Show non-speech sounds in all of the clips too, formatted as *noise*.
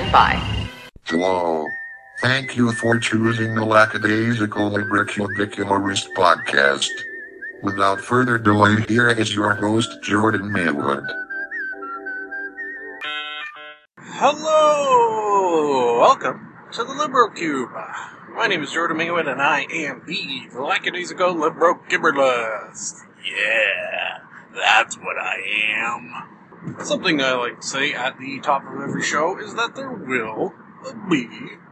stand by. Hello. Thank you for choosing the Lackadaisical Librocubicularist podcast. Without further delay, here is your host, Jordan Maywood. Hello! Welcome to the Libro Cube. My name is Jordan Maywood, and I am the Lackadaisical Librocubicularist. Yeah, that's what I am. Something I like to say at the top of every show is that there will be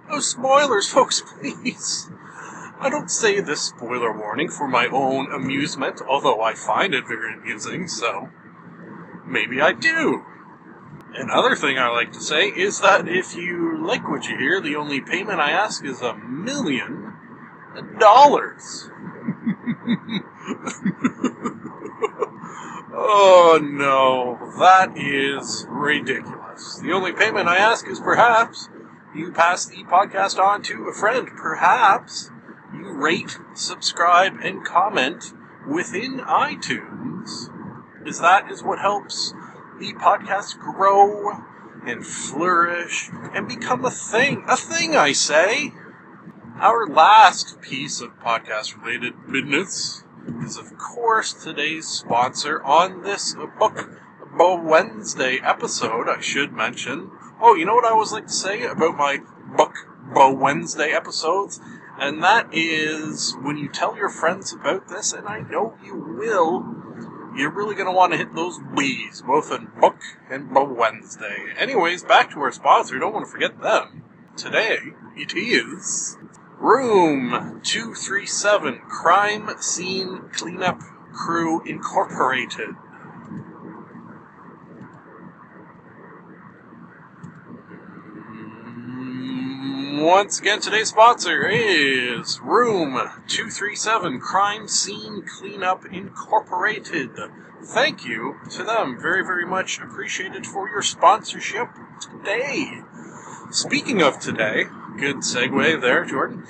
no spoilers, *laughs* folks, please. I don't say this spoiler warning for my own amusement, although I find it very amusing, so maybe I do. Another thing I like to say is that if you like what you hear, the only payment I ask is a million dollars. *laughs* oh no, that is ridiculous. The only payment I ask is perhaps you pass the podcast on to a friend. Perhaps you rate, subscribe, and comment within iTunes. Is that is what helps the podcast grow and flourish and become a thing. A thing, I say. Our last piece of podcast related business is, of course, today's sponsor on this Book Bwednesday episode. I should mention. Oh, you know what I always like to say about my Book Bwednesday episodes? And that is when you tell your friends about this, and I know you will, you're really going to want to hit those B's, both in Book and Wednesday. Anyways, back to our sponsor. Don't want to forget them. Today, it is Room 237 Crime Scene Cleanup Crew Incorporated. Mm, once again, today's sponsor is Room 237 Crime Scene Cleanup Incorporated. Thank you to them. Very, very much appreciated for your sponsorship today. Speaking of today, good segue there, Jordan.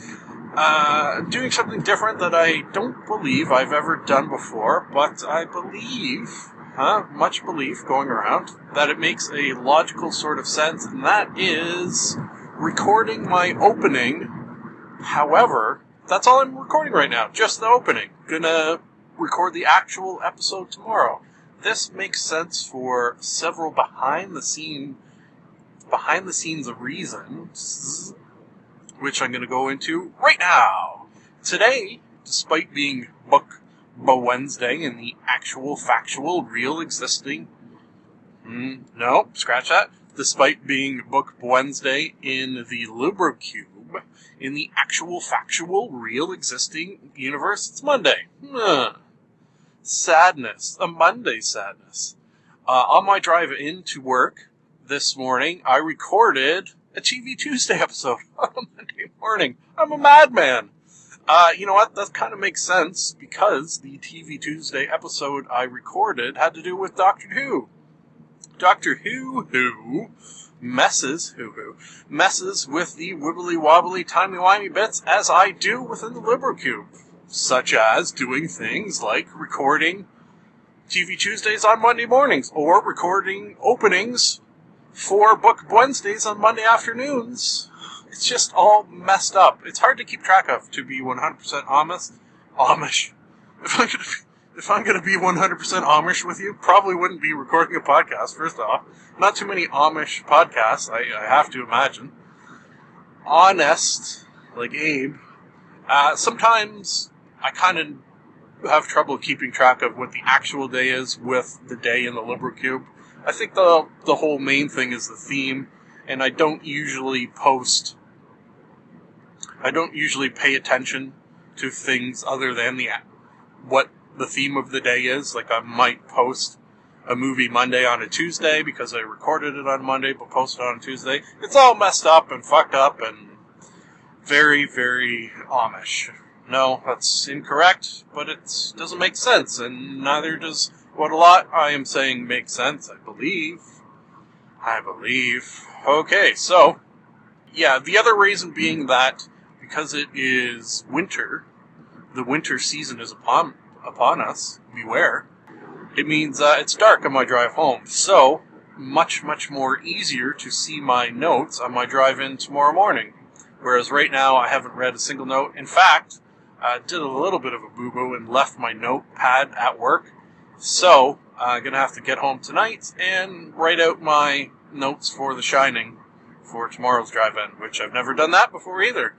Uh, doing something different that I don't believe I've ever done before, but I believe, huh, much belief going around, that it makes a logical sort of sense, and that is recording my opening. However, that's all I'm recording right now, just the opening. Gonna record the actual episode tomorrow. This makes sense for several behind the scene behind the scenes of reasons which I'm going to go into right now. Today, despite being Book Wednesday and the actual factual real existing mm, no, scratch that despite being Book Wednesday in the LibroCube, in the actual, factual, real existing universe, it's Monday. Sadness. A Monday sadness. Uh, on my drive into work this morning, I recorded a TV Tuesday *laughs* episode on a Monday morning. I'm a madman. Uh, you know what? That kind of makes sense because the TV Tuesday episode I recorded had to do with Doctor Who. Doctor Who Who messes Who Who messes with the wibbly wobbly timey wimey bits as I do within the LibroCube, such as doing things like recording TV Tuesdays on Monday mornings or recording openings for Book Wednesdays on Monday afternoons. It's just all messed up. It's hard to keep track of, to be 100% honest. Amish. If I'm gonna be if I'm going to be 100% Amish with you, probably wouldn't be recording a podcast, first off. Not too many Amish podcasts, I, I have to imagine. Honest, like Abe. Uh, sometimes I kind of have trouble keeping track of what the actual day is with the day in the LibroCube. I think the, the whole main thing is the theme, and I don't usually post. I don't usually pay attention to things other than the what the theme of the day is. Like I might post a movie Monday on a Tuesday because I recorded it on Monday but posted on Tuesday. It's all messed up and fucked up and very, very Amish. No, that's incorrect, but it doesn't make sense, and neither does what a lot I am saying makes sense, I believe. I believe. Okay, so, yeah, the other reason being that because it is winter, the winter season is upon upon us. Beware. It means uh, it's dark on my drive home. So, much, much more easier to see my notes on my drive in tomorrow morning. Whereas right now, I haven't read a single note. In fact, I did a little bit of a boo boo and left my notepad at work. So, I'm going to have to get home tonight and write out my notes for The Shining for tomorrow's drive in, which I've never done that before either.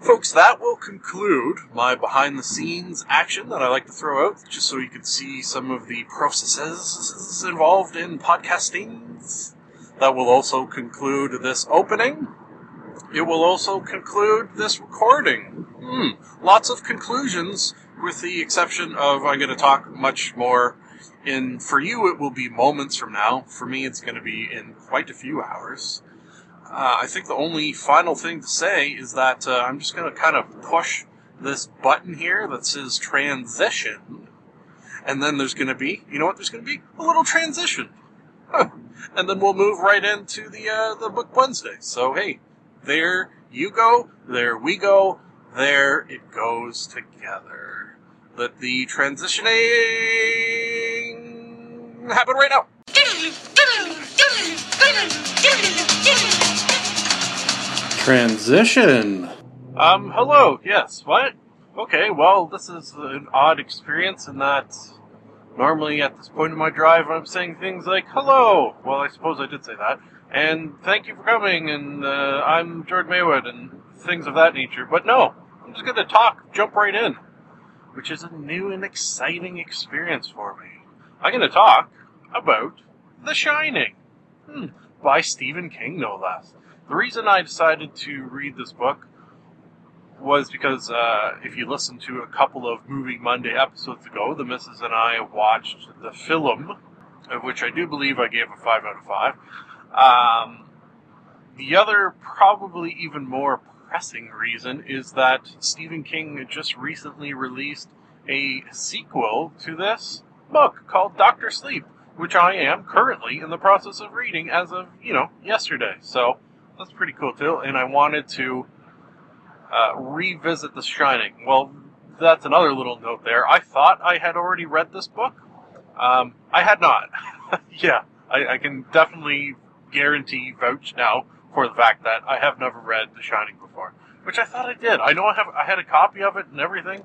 Folks, that will conclude my behind the scenes action that I like to throw out, just so you can see some of the processes involved in podcasting. That will also conclude this opening. It will also conclude this recording. Hmm, lots of conclusions, with the exception of I'm going to talk much more. In for you, it will be moments from now. For me, it's going to be in quite a few hours. Uh, I think the only final thing to say is that uh, I'm just going to kind of push this button here that says transition. And then there's going to be, you know what, there's going to be a little transition. *laughs* and then we'll move right into the, uh, the Book Wednesday. So, hey, there you go, there we go, there it goes together. Let the transitioning happen right now. Transition. Um, hello. Yes. What? Okay. Well, this is an odd experience in that normally at this point in my drive, I'm saying things like "hello." Well, I suppose I did say that, and thank you for coming, and uh, I'm Jordan Maywood, and things of that nature. But no, I'm just going to talk, jump right in, which is a new and exciting experience for me. I'm going to talk about The Shining, hmm, by Stephen King, no less. The reason I decided to read this book was because uh, if you listen to a couple of Movie Monday episodes ago, the missus and I watched the film, of which I do believe I gave a 5 out of 5. Um, the other, probably even more pressing reason, is that Stephen King just recently released a sequel to this book called Doctor Sleep, which I am currently in the process of reading as of, you know, yesterday. So that's pretty cool too. And I wanted to uh, revisit The Shining. Well, that's another little note there. I thought I had already read this book. Um, I had not. *laughs* yeah, I, I, can definitely guarantee, vouch now for the fact that I have never read The Shining before, which I thought I did. I know I have. I had a copy of it and everything,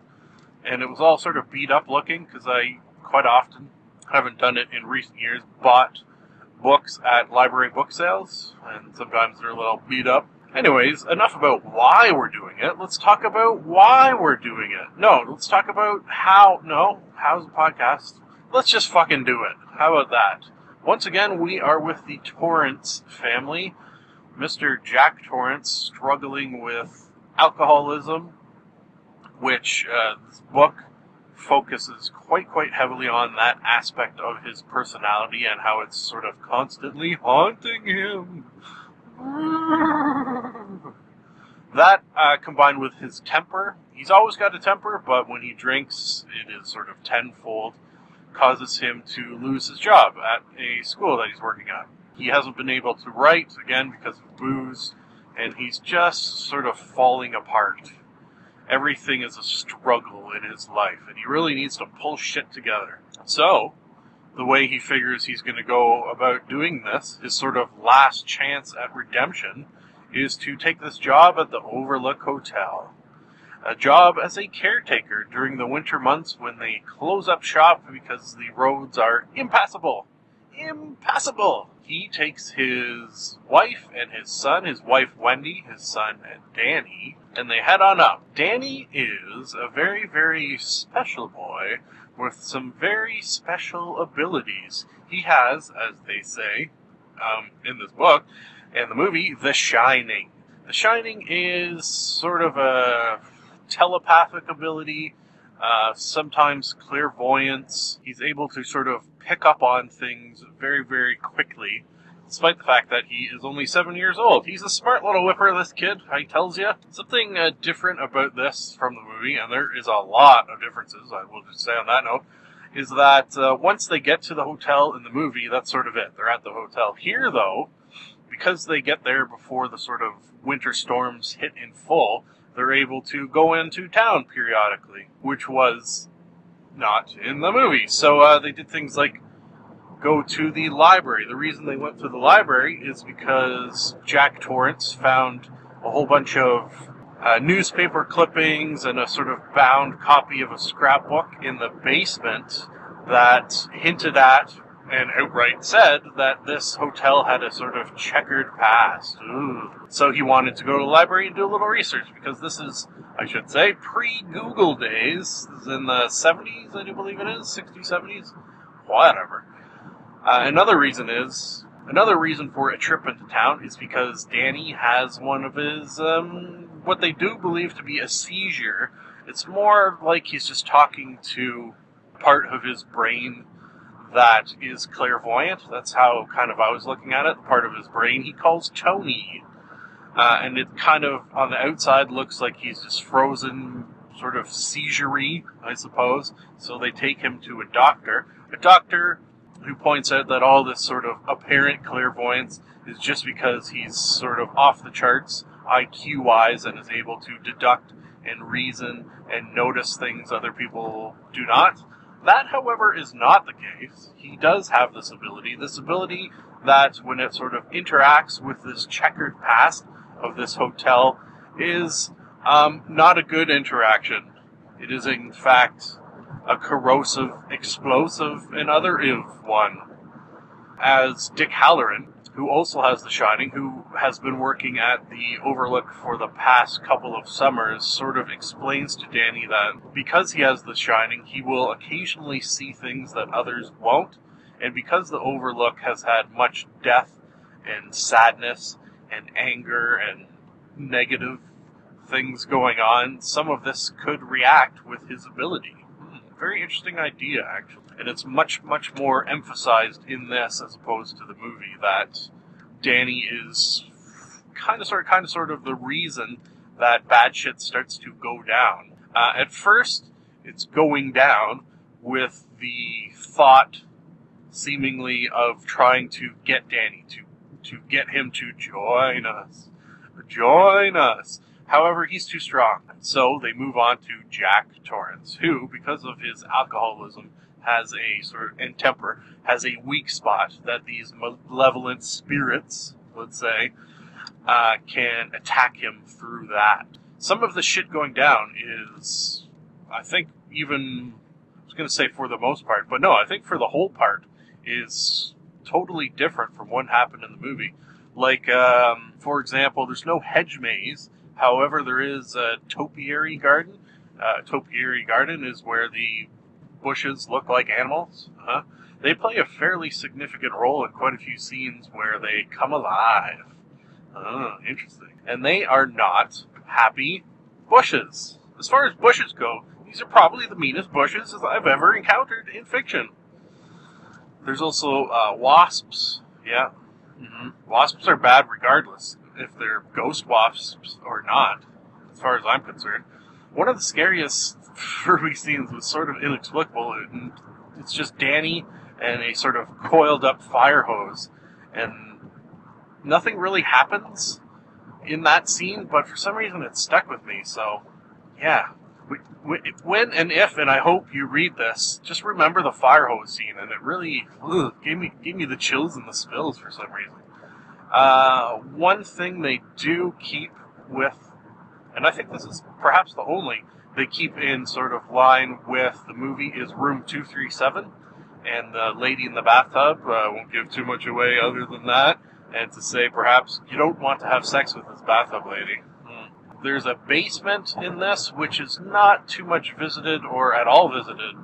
and it was all sort of beat up looking because I quite often haven't done it in recent years. Bought books at library book sales, and sometimes they're a little beat up. Anyways, enough about why we're doing it. Let's talk about why we're doing it. No, let's talk about how. No, how's the podcast? Let's just fucking do it. How about that? Once again, we are with the Torrance family. Mr. Jack Torrance struggling with alcoholism, which uh, this book focuses quite quite heavily on that aspect of his personality and how it's sort of constantly haunting him. *laughs* that uh, combined with his temper, he's always got a temper, but when he drinks, it is sort of tenfold, causes him to lose his job at a school that he's working at. He hasn't been able to write again because of booze, and he's just sort of falling apart everything is a struggle in his life, and he really needs to pull shit together. So, the way he figures he's going to go about doing this, his sort of last chance at redemption, is to take this job at the Overlook Hotel. A job as a caretaker during the winter months when they close up shop because the roads are impassable. Impassable! He takes his wife and his son, his wife Wendy, his son Danny, and they head on up. Danny is a very, very special boy with some very special abilities. He has, as they say um, in this book and the movie, The Shining. The Shining is sort of a telepathic ability, uh, sometimes clairvoyance. He's able to sort of pick up on things very, very quickly despite the fact that he is only seven years old. He's a smart little whipper, this kid, I tells you. Something uh, different about this from the movie, and there is a lot of differences, I will just say on that note, is that uh, once they get to the hotel in the movie, that's sort of it. They're at the hotel. Here, though, because they get there before the sort of winter storms hit in full, they're able to go into town periodically, which was not in the movie. So uh, they did things like go to the library. The reason they went to the library is because Jack Torrance found a whole bunch of uh, newspaper clippings and a sort of bound copy of a scrapbook in the basement that hinted at and outright said that this hotel had a sort of checkered past. Ooh. So he wanted to go to the library and do a little research because this is, I should say, pre Google days. This is in the 70s, I do believe it is, 60s, 70s, whatever. Uh, another reason is another reason for a trip into town is because Danny has one of his um, what they do believe to be a seizure. It's more like he's just talking to part of his brain that is clairvoyant. That's how kind of I was looking at it. Part of his brain he calls Tony. Uh, and it kind of on the outside looks like he's just frozen, sort of seizure I suppose. So they take him to a doctor. A doctor who points out that all this sort of apparent clairvoyance is just because he's sort of off the charts IQ wise and is able to deduct and reason and notice things other people do not. That, however, is not the case. He does have this ability. This ability that, when it sort of interacts with this checkered past of this hotel, is um, not a good interaction. It is, in fact, a corrosive, explosive, and other one. As Dick Hallorann, who also has The Shining, who has been working at the Overlook for the past couple of summers, sort of explains to Danny that because he has The Shining, he will occasionally see things that others won't. And because the Overlook has had much death and sadness and anger and negative things going on, some of this could react with his ability. Hmm, very interesting idea, actually and it's much much more emphasized in this as opposed to the movie that Danny is kind of sort of kind of sort of the reason that bad shit starts to go down. Uh, at first, it's going down with the thought, seemingly, of trying to get Danny to to get him to join us, join us. However, he's too strong, so they move on to Jack Torrance, who, because of his alcoholism, has a sort of, and temper, has a weak spot that these malevolent spirits, let's say, uh, can attack him through that. Some of the shit going down is, I think, even, I was going to say for the most part, but no, I think for the whole part is totally different from what happened in the movie. Like, um, for example, there's no hedge maze. However, there is a topiary garden. Uh, topiary garden is where the bushes look like animals. huh They play a fairly significant role in quite a few scenes where they come alive. Oh, interesting. And they are not happy bushes. As far as bushes go, these are probably the meanest bushes I've ever encountered in fiction. There's also uh, wasps. Yeah. Mm-hmm. Wasps are bad regardless if they're ghost wasps or not, as far as I'm concerned. One of the scariest early scenes was sort of inexplicable. And it's just Danny and a sort of coiled up fire hose, and nothing really happens in that scene. But for some reason, it stuck with me. So, yeah. When and if, and I hope you read this, just remember the fire hose scene, and it really ugh, gave me gave me the chills and the spills for some reason. Uh, one thing they do keep with, and I think this is perhaps the only they keep in sort of line with the movie is Room 237 and the lady in the bathtub. I uh, won't give too much away other than that. And to say perhaps you don't want to have sex with this bathtub lady. Hmm. There's a basement in this which is not too much visited or at all visited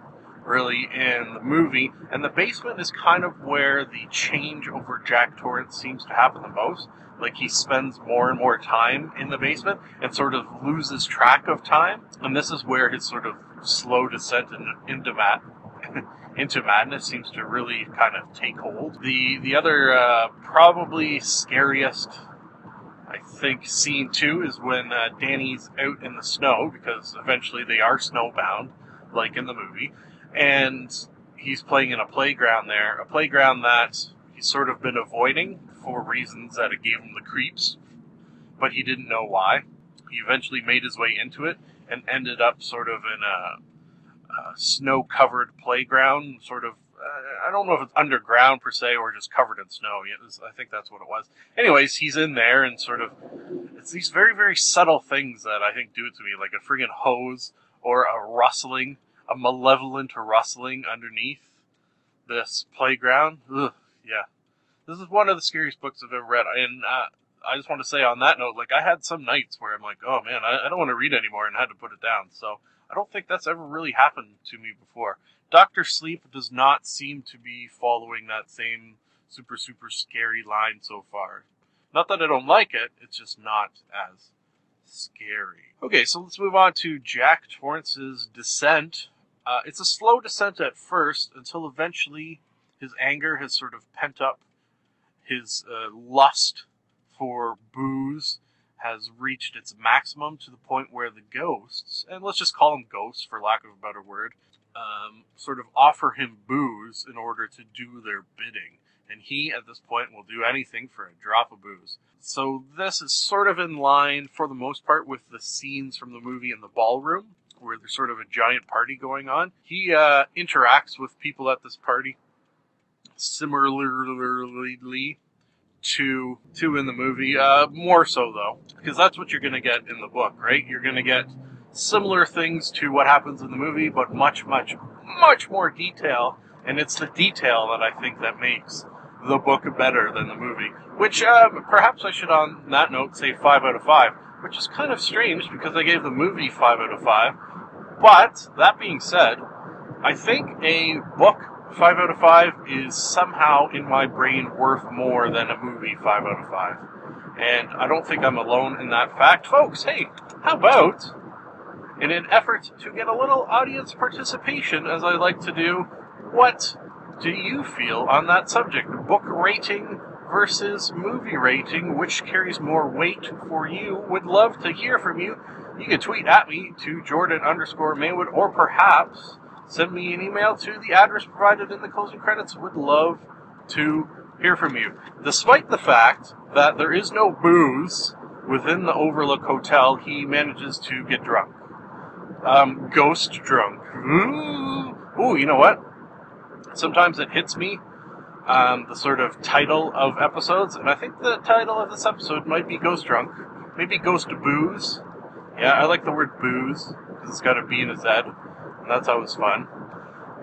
really in the movie. And the basement is kind of where the change over Jack Torrance seems to happen the most like he spends more and more time in the basement and sort of loses track of time. And this is where his sort of slow descent into mad *laughs* into madness seems to really kind of take hold. The the other uh, probably scariest I think scene two is when uh, Danny's out in the snow because eventually they are snowbound, like in the movie, and he's playing in a playground there, a playground that he's sort of been avoiding for reasons that it gave him the creeps, but he didn't know why. He eventually made his way into it and ended up sort of in a, a snow covered playground, sort of uh, I don't know if it's underground per se or just covered in snow. I think that's what it was. Anyways, he's in there and sort of it's these very very subtle things that I think do it to me, like a friggin' hose or a rustling, a malevolent rustling underneath this playground. Ugh, yeah, this is one of the scariest books I've ever read, and uh, I just want to say on that note, like I had some nights where I'm like, oh man, I, I don't want to read anymore, and had to put it down. So I don't think that's ever really happened to me before. Doctor Sleep does not seem to be following that same super super scary line so far. Not that I don't like it, it's just not as scary. Okay, so let's move on to Jack Torrance's descent. Uh, it's a slow descent at first until eventually his anger has sort of pent up. His uh, lust for booze has reached its maximum to the point where the ghosts, and let's just call them ghosts for lack of a better word, um, sort of offer him booze in order to do their bidding. And he, at this point, will do anything for a drop of booze. So this is sort of in line, for the most part, with the scenes from the movie in the ballroom, where there's sort of a giant party going on. He uh, interacts with people at this party similarly to to in the movie. Uh, more so though, because that's what you're going to get in the book, right? You're going to get similar things to what happens in the movie, but much, much, much more detail. And it's the detail that I think that makes the book better than the movie. Which um, perhaps I should, on that note, say five out of five. Which is kind of strange because I gave the movie five out of five. But that being said, I think a book five out of five is somehow in my brain worth more than a movie five out of five. And I don't think I'm alone in that fact. Folks, hey, how about in an effort to get a little audience participation, as I like to do, what do you feel on that subject? Book rating versus movie rating, which carries more weight for you? Would love to hear from you. You can tweet at me to Jordan underscore Maywood, or perhaps send me an email to the address provided in the closing credits. Would love to hear from you. Despite the fact that there is no booze within the Overlook Hotel, he manages to get drunk. Um, ghost drunk. Ooh, Ooh you know what? Sometimes it hits me, um, the sort of title of episodes, and I think the title of this episode might be Ghost Drunk. Maybe Ghost Booze. Yeah, I like the word booze, because it's got a B and a Z, and that's always fun.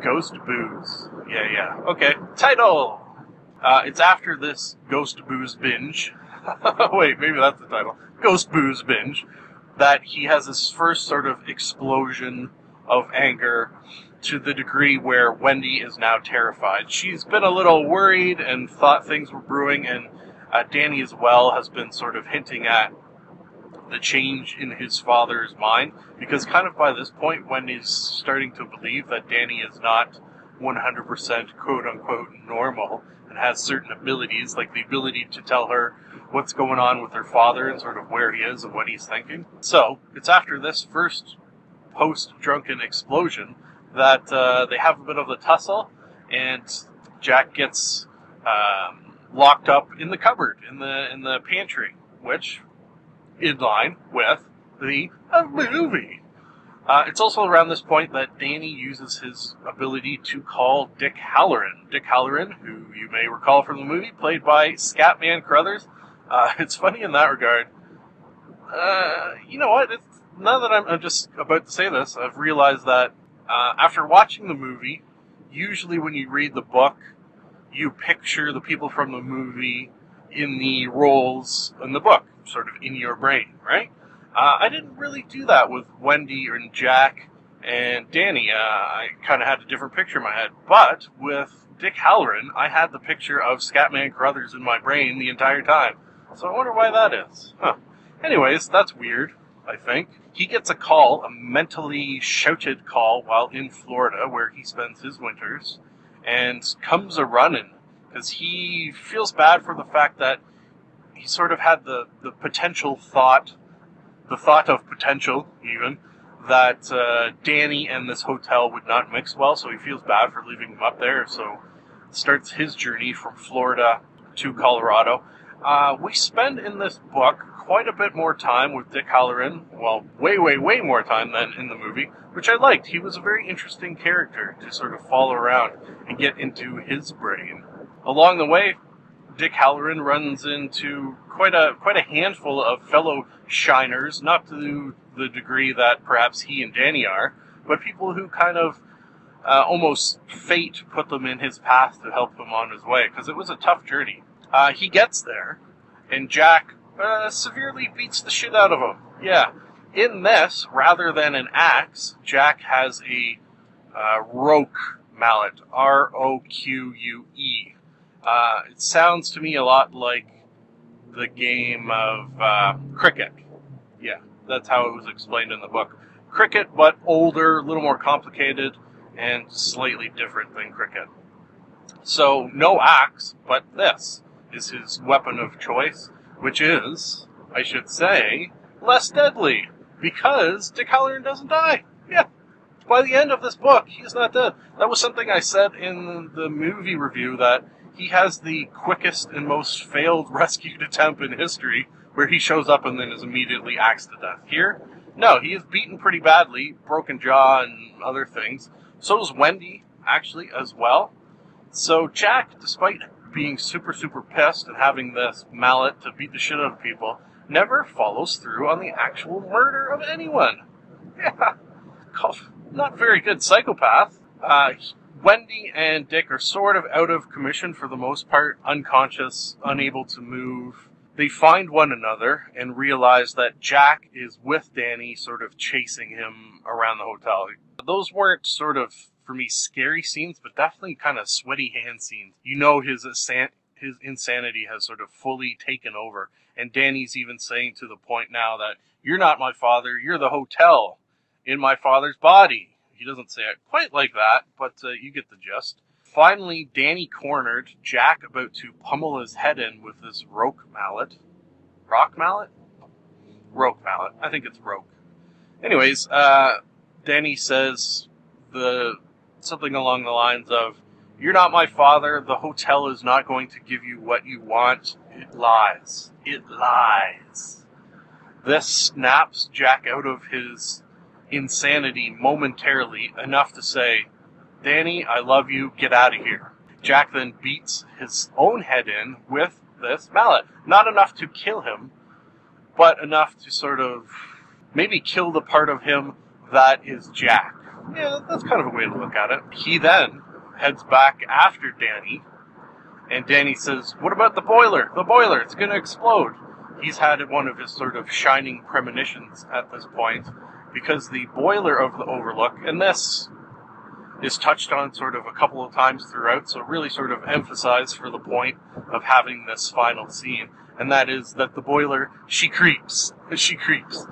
Ghost Booze. Yeah, yeah. Okay, title! Uh, it's after this Ghost Booze binge. *laughs* Wait, maybe that's the title. Ghost Booze binge. That he has this first sort of explosion of anger to the degree where Wendy is now terrified. She's been a little worried and thought things were brewing, and uh, Danny as well has been sort of hinting at the change in his father's mind because kind of by this point Wendy's starting to believe that Danny is not 100% quote unquote normal and has certain abilities like the ability to tell her what's going on with her father and sort of where he is and what he's thinking. So, it's after this first post drunken explosion that uh, they have a bit of a tussle and Jack gets um, locked up in the cupboard in the in the pantry, which in line with the uh, movie. Uh, it's also around this point that Danny uses his ability to call Dick Hallorann. Dick Hallorann, who you may recall from the movie, played by Scatman Crothers. Uh, *laughs* it's funny in that regard. Uh, you know what? It's, now that I'm, I'm just about to say this, I've realized that uh, after watching the movie, usually when you read the book, you picture the people from the movie in the roles in the book, sort of in your brain, right? Uh, I didn't really do that with Wendy and Jack and Danny. Uh, I kind of had a different picture in my head. But with Dick Hallorann, I had the picture of Scatman Crothers in my brain the entire time. So I wonder why that is. Huh. Anyways, that's weird, I think. He gets a call, a mentally shouted call, while in Florida, where he spends his winters, and comes a running because he feels bad for the fact that he sort of had the, the potential thought, the thought of potential even, that uh, Danny and this hotel would not mix well, so he feels bad for leaving him up there. So starts his journey from Florida to Colorado. Uh, we spend in this book quite a bit more time with Dick Hallorann. Well, way, way, way more time than in the movie, which I liked. He was a very interesting character to sort of follow around and get into his brain. Along the way, Dick Hallorann runs into quite a quite a handful of fellow shiners, not to the degree that perhaps he and Danny are, but people who kind of uh, almost fate put them in his path to help him on his way because it was a tough journey. Uh, he gets there, and Jack uh, severely beats the shit out of him. Yeah, in this, rather than an axe, Jack has a uh, roque mallet, R O Q U E. Uh, it sounds to me a lot like the game of uh, cricket. Yeah, that's how it was explained in the book. Cricket, but older, a little more complicated, and slightly different than cricket. So, no axe, but this is his weapon of choice, which is, I should say, less deadly, because Dick doesn't die. Yeah. By the end of this book, he's not dead. That was something I said in the movie review that he has the quickest and most failed *laughs* rescued attempt in history, where he shows up and then is immediately axed to death. Here, no, he is beaten pretty badly, broken jaw and other things. So is Wendy, actually, as well. So Jack, despite being super, super pissed and having this mallet to beat the shit out of people, never follows through on the actual murder of anyone. *laughs* Yeah. Not very good psychopath. Uh, Wendy and Dick are sort of out of commission for the most part, unconscious, unable to move. They find one another and realize that Jack is with Danny, sort of chasing him around the hotel. Those weren't sort of, for me, scary scenes, but definitely kind of sweaty hand scenes. You know his his insanity has sort of fully taken over. And Danny's even saying to the point now that you're not my father, you're the hotel in my father's body. He doesn't say it quite like that, but uh, you get the gist. Finally, Danny cornered Jack about to pummel his head in with this roque mallet. Rock mallet? Roque mallet. I think it's roque. Anyways, uh, Danny says the something along the lines of, "You're not my father. The hotel is not going to give you what you want. It lies. It lies." This snaps Jack out of his insanity momentarily enough to say, Danny, I love you, get out of here. Jack then beats his own head in with this mallet. Not enough to kill him, but enough to sort of maybe kill the part of him that is Jack. Yeah, that's kind of a way to look at it. He then heads back after Danny, and Danny says, What about the boiler? The boiler, it's gonna explode. He's had one of his sort of shining premonitions at this point, because the boiler of the Overlook, and this is touched on sort of a couple of times throughout, so really sort of emphasized for the point of having this final scene, and that is that the boiler, she creeps. *laughs* She creeps.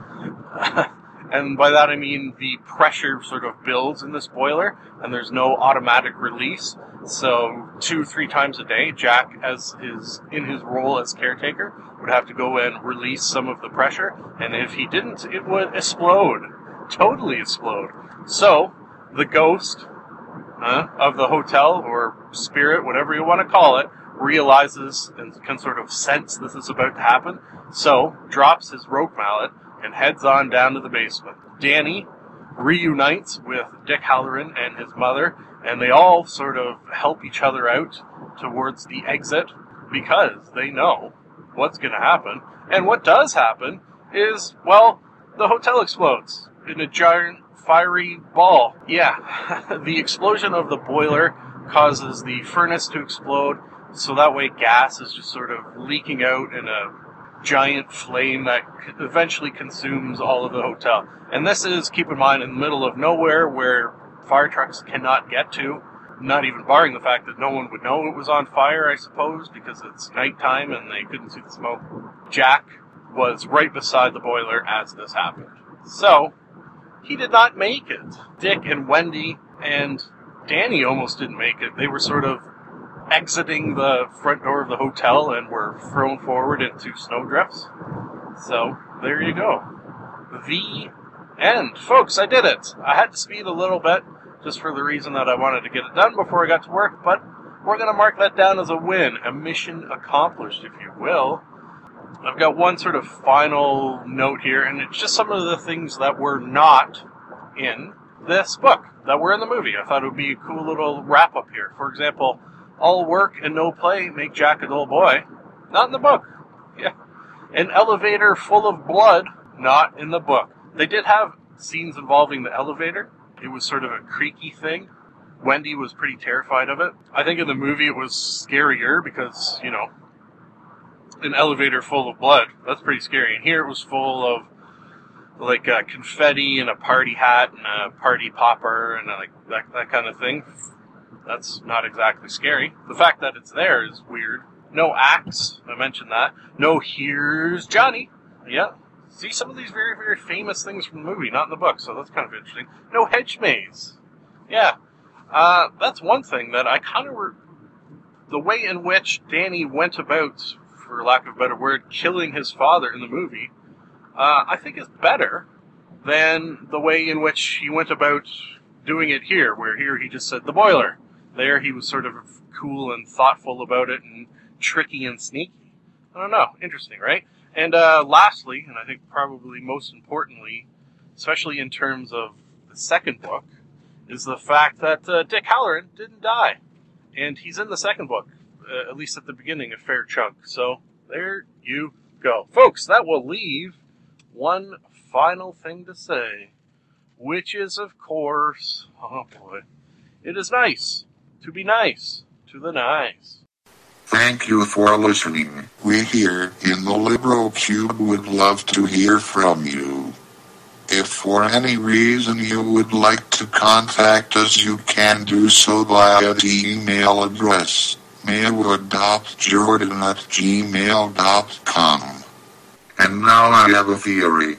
*laughs* and by that I mean the pressure sort of builds in this boiler, and there's no automatic release. So two, three times a day, Jack, as his in his role as caretaker, would have to go and release some of the pressure, and if he didn't, it would explode, totally explode. So the ghost uh, of the hotel or spirit, whatever you want to call it, realizes and can sort of sense this is about to happen. So drops his roque mallet and heads on down to the basement. Danny reunites with Dick Hallorann and his mother, and they all sort of help each other out towards the exit because they know what's going to happen. And what does happen is, well, the hotel explodes in a giant fiery ball. Yeah, *laughs* the explosion of the boiler causes the furnace to explode, so that way gas is just sort of leaking out in a giant flame that eventually consumes all of the hotel. And this is, keep in mind, in the middle of nowhere where fire trucks cannot get to. Not even barring the fact that no one would know it was on fire, I suppose, because it's nighttime and they couldn't see the smoke. Jack was right beside the boiler as this happened. So, he did not make it. Dick and Wendy and Danny almost didn't make it. They were sort of exiting the front door of the hotel and were thrown forward into snowdrifts. So, there you go. The end. Folks, I did it. I had to speed a little bit just for the reason that I wanted to get it done before I got to work, but we're going to mark that down as a win, a mission accomplished, if you will. I've got one sort of final note here, and it's just some of the things that were not in this book that were in the movie. I thought it would be a cool little wrap up here. For example, all work and no play make Jack a dull boy. Not in the book. Yeah. An elevator full of blood. Not in the book. They did have scenes involving the elevator. It was sort of a creaky thing. Wendy was pretty terrified of it. I think in the movie it was scarier because, you know, an elevator full of blood. That's pretty scary. And here it was full of like uh, confetti and a party hat and a party popper and like that, that kind of thing. That's not exactly scary. The fact that it's there is weird. No axe. I mentioned that. No here's Johnny. Yeah. See some of these very, very famous things from the movie, not in the book, so that's kind of interesting. No hedge maze. Yeah. Uh, that's one thing that I kind of. The way in which Danny went about, for lack of a better word, killing his father in the movie, uh, I think is better than the way in which he went about doing it here, where here he just said the boiler. There he was sort of cool and thoughtful about it and tricky and sneaky. I don't know. Interesting, right? And uh, lastly, and I think probably most importantly, especially in terms of the second book, is the fact that uh, Dick Hallorann didn't die. And he's in the second book, uh, at least at the beginning, a fair chunk. So there you go. Folks, that will leave one final thing to say, which is, of course, oh boy, it is nice to be nice to the nice. Thank you for listening. We here in the LibroCube would love to hear from you. If for any reason you would like to contact us, you can do so via the email address maywood.jordan at gmail.com. And now I have a theory.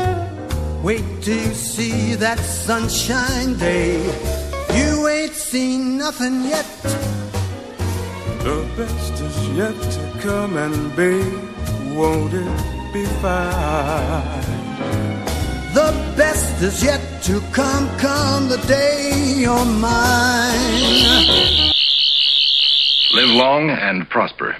Wait till you see that sunshine day. You ain't seen nothing yet. The best is yet to come, and babe, won't it be fine? The best is yet to come, come the day you're mine. Live long and prosper.